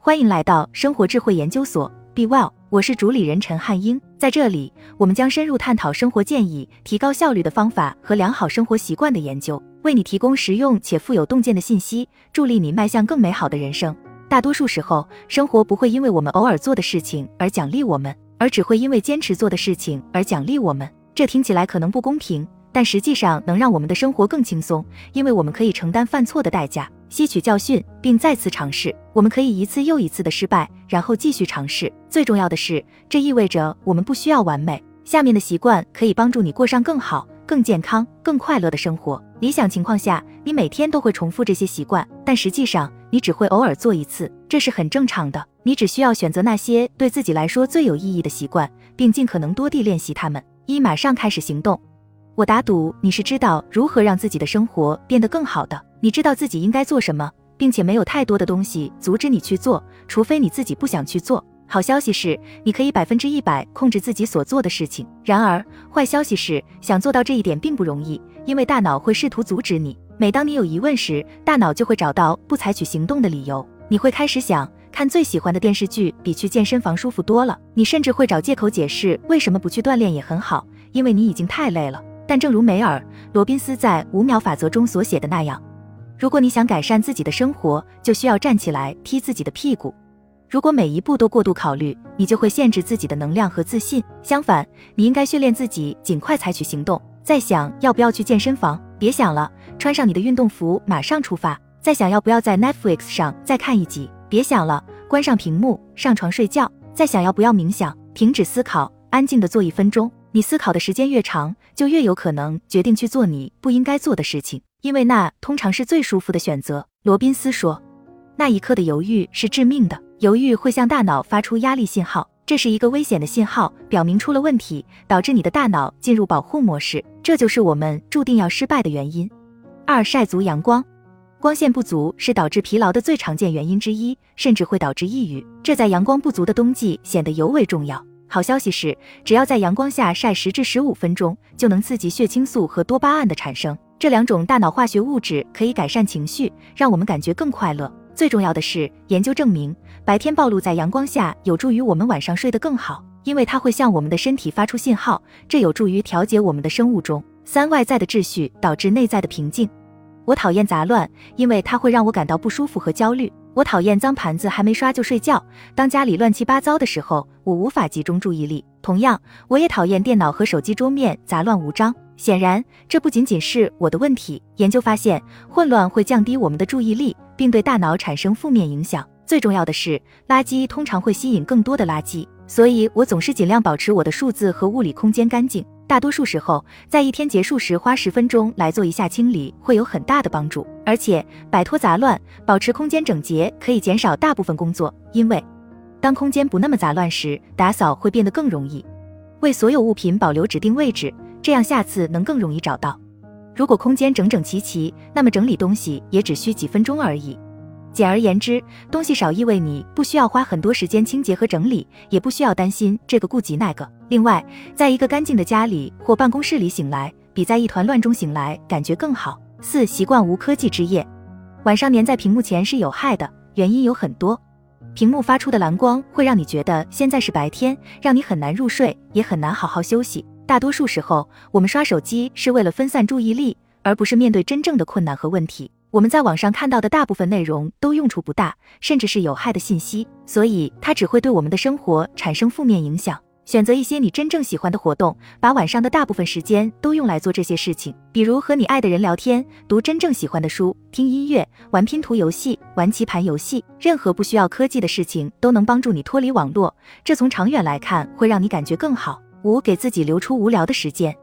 欢迎来到生活智慧研究所，Be Well，我是主理人陈汉英。在这里，我们将深入探讨生活建议、提高效率的方法和良好生活习惯的研究，为你提供实用且富有洞见的信息，助力你迈向更美好的人生。大多数时候，生活不会因为我们偶尔做的事情而奖励我们，而只会因为坚持做的事情而奖励我们。这听起来可能不公平。但实际上能让我们的生活更轻松，因为我们可以承担犯错的代价，吸取教训，并再次尝试。我们可以一次又一次的失败，然后继续尝试。最重要的是，这意味着我们不需要完美。下面的习惯可以帮助你过上更好、更健康、更快乐的生活。理想情况下，你每天都会重复这些习惯，但实际上你只会偶尔做一次，这是很正常的。你只需要选择那些对自己来说最有意义的习惯，并尽可能多地练习它们。一，马上开始行动。我打赌你是知道如何让自己的生活变得更好的。你知道自己应该做什么，并且没有太多的东西阻止你去做，除非你自己不想去做。好消息是，你可以百分之一百控制自己所做的事情。然而，坏消息是，想做到这一点并不容易，因为大脑会试图阻止你。每当你有疑问时，大脑就会找到不采取行动的理由。你会开始想，看最喜欢的电视剧比去健身房舒服多了。你甚至会找借口解释为什么不去锻炼也很好，因为你已经太累了。但正如梅尔·罗宾斯在五秒法则中所写的那样，如果你想改善自己的生活，就需要站起来踢自己的屁股。如果每一步都过度考虑，你就会限制自己的能量和自信。相反，你应该训练自己尽快采取行动。再想要不要去健身房，别想了，穿上你的运动服，马上出发。再想要不要在 Netflix 上再看一集，别想了，关上屏幕，上床睡觉。再想要不要冥想，停止思考，安静的坐一分钟。你思考的时间越长，就越有可能决定去做你不应该做的事情，因为那通常是最舒服的选择。罗宾斯说，那一刻的犹豫是致命的，犹豫会向大脑发出压力信号，这是一个危险的信号，表明出了问题，导致你的大脑进入保护模式，这就是我们注定要失败的原因。二晒足阳光，光线不足是导致疲劳的最常见原因之一，甚至会导致抑郁，这在阳光不足的冬季显得尤为重要。好消息是，只要在阳光下晒十至十五分钟，就能刺激血清素和多巴胺的产生。这两种大脑化学物质可以改善情绪，让我们感觉更快乐。最重要的是，研究证明，白天暴露在阳光下有助于我们晚上睡得更好，因为它会向我们的身体发出信号，这有助于调节我们的生物钟。三外在的秩序导致内在的平静。我讨厌杂乱，因为它会让我感到不舒服和焦虑。我讨厌脏盘子还没刷就睡觉。当家里乱七八糟的时候，我无法集中注意力。同样，我也讨厌电脑和手机桌面杂乱无章。显然，这不仅仅是我的问题。研究发现，混乱会降低我们的注意力，并对大脑产生负面影响。最重要的是，垃圾通常会吸引更多的垃圾，所以我总是尽量保持我的数字和物理空间干净。大多数时候，在一天结束时花十分钟来做一下清理，会有很大的帮助。而且，摆脱杂乱，保持空间整洁，可以减少大部分工作。因为，当空间不那么杂乱时，打扫会变得更容易。为所有物品保留指定位置，这样下次能更容易找到。如果空间整整齐齐，那么整理东西也只需几分钟而已。简而言之，东西少意味你不需要花很多时间清洁和整理，也不需要担心这个顾及那个。另外，在一个干净的家里或办公室里醒来，比在一团乱中醒来感觉更好。四、习惯无科技之夜，晚上粘在屏幕前是有害的，原因有很多。屏幕发出的蓝光会让你觉得现在是白天，让你很难入睡，也很难好好休息。大多数时候，我们刷手机是为了分散注意力，而不是面对真正的困难和问题。我们在网上看到的大部分内容都用处不大，甚至是有害的信息，所以它只会对我们的生活产生负面影响。选择一些你真正喜欢的活动，把晚上的大部分时间都用来做这些事情，比如和你爱的人聊天、读真正喜欢的书、听音乐、玩拼图游戏、玩棋盘游戏。任何不需要科技的事情都能帮助你脱离网络，这从长远来看会让你感觉更好。五，给自己留出无聊的时间。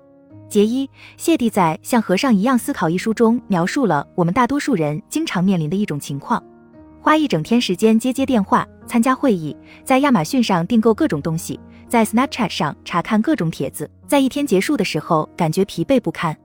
杰伊·谢蒂在《像和尚一样思考》一书中描述了我们大多数人经常面临的一种情况：花一整天时间接接电话、参加会议，在亚马逊上订购各种东西，在 Snapchat 上查看各种帖子，在一天结束的时候感觉疲惫不堪。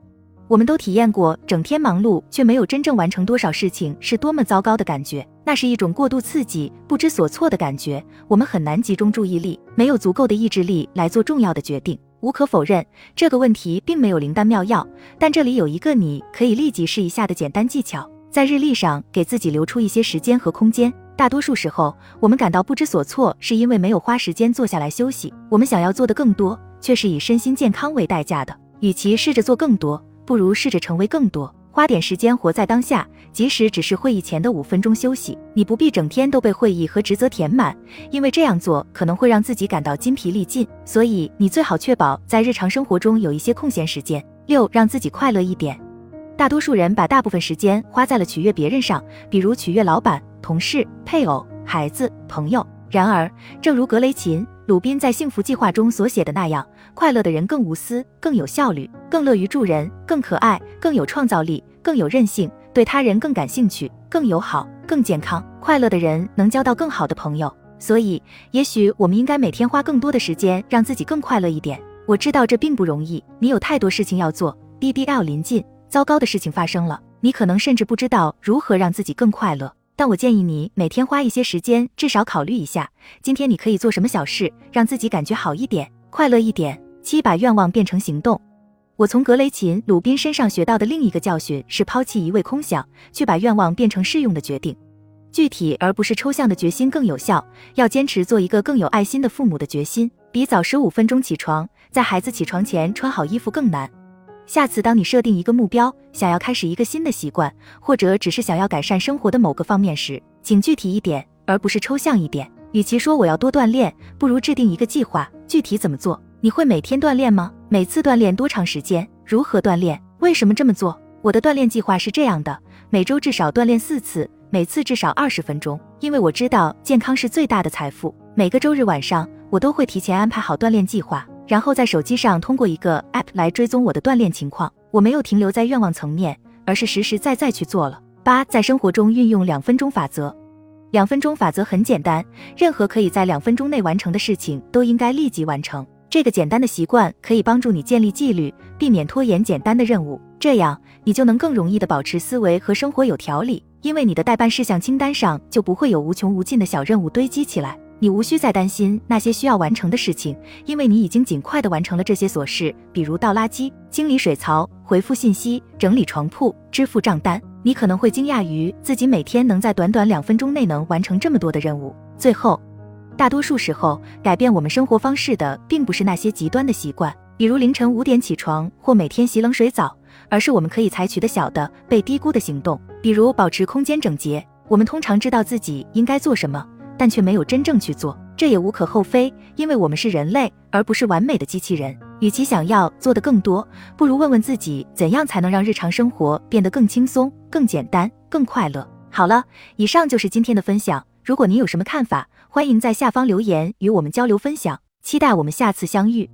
我们都体验过整天忙碌却没有真正完成多少事情是多么糟糕的感觉，那是一种过度刺激、不知所措的感觉。我们很难集中注意力，没有足够的意志力来做重要的决定。无可否认，这个问题并没有灵丹妙药，但这里有一个你可以立即试一下的简单技巧：在日历上给自己留出一些时间和空间。大多数时候，我们感到不知所措，是因为没有花时间坐下来休息。我们想要做的更多，却是以身心健康为代价的。与其试着做更多，不如试着成为更多。花点时间活在当下，即使只是会议前的五分钟休息，你不必整天都被会议和职责填满，因为这样做可能会让自己感到筋疲力尽。所以，你最好确保在日常生活中有一些空闲时间。六，让自己快乐一点。大多数人把大部分时间花在了取悦别人上，比如取悦老板、同事、配偶、孩子、朋友。然而，正如格雷琴·鲁宾在《幸福计划》中所写的那样，快乐的人更无私、更有效率、更乐于助人、更可爱、更有创造力、更有韧性，对他人更感兴趣、更友好、更健康。快乐的人能交到更好的朋友。所以，也许我们应该每天花更多的时间让自己更快乐一点。我知道这并不容易，你有太多事情要做，BBL 临近。糟糕的事情发生了，你可能甚至不知道如何让自己更快乐。但我建议你每天花一些时间，至少考虑一下，今天你可以做什么小事，让自己感觉好一点、快乐一点。七，把愿望变成行动。我从格雷琴·鲁宾身上学到的另一个教训是，抛弃一味空想，去把愿望变成适用的决定。具体而不是抽象的决心更有效。要坚持做一个更有爱心的父母的决心，比早十五分钟起床，在孩子起床前穿好衣服更难。下次当你设定一个目标，想要开始一个新的习惯，或者只是想要改善生活的某个方面时，请具体一点，而不是抽象一点。与其说我要多锻炼，不如制定一个计划，具体怎么做？你会每天锻炼吗？每次锻炼多长时间？如何锻炼？为什么这么做？我的锻炼计划是这样的：每周至少锻炼四次，每次至少二十分钟，因为我知道健康是最大的财富。每个周日晚上，我都会提前安排好锻炼计划。然后在手机上通过一个 app 来追踪我的锻炼情况。我没有停留在愿望层面，而是实实在在去做了。八，在生活中运用两分钟法则。两分钟法则很简单，任何可以在两分钟内完成的事情都应该立即完成。这个简单的习惯可以帮助你建立纪律，避免拖延简单的任务。这样你就能更容易的保持思维和生活有条理，因为你的待办事项清单上就不会有无穷无尽的小任务堆积起来。你无需再担心那些需要完成的事情，因为你已经尽快的完成了这些琐事，比如倒垃圾、清理水槽、回复信息、整理床铺、支付账单。你可能会惊讶于自己每天能在短短两分钟内能完成这么多的任务。最后，大多数时候改变我们生活方式的并不是那些极端的习惯，比如凌晨五点起床或每天洗冷水澡，而是我们可以采取的小的被低估的行动，比如保持空间整洁。我们通常知道自己应该做什么。但却没有真正去做，这也无可厚非，因为我们是人类，而不是完美的机器人。与其想要做的更多，不如问问自己，怎样才能让日常生活变得更轻松、更简单、更快乐。好了，以上就是今天的分享。如果您有什么看法，欢迎在下方留言与我们交流分享。期待我们下次相遇。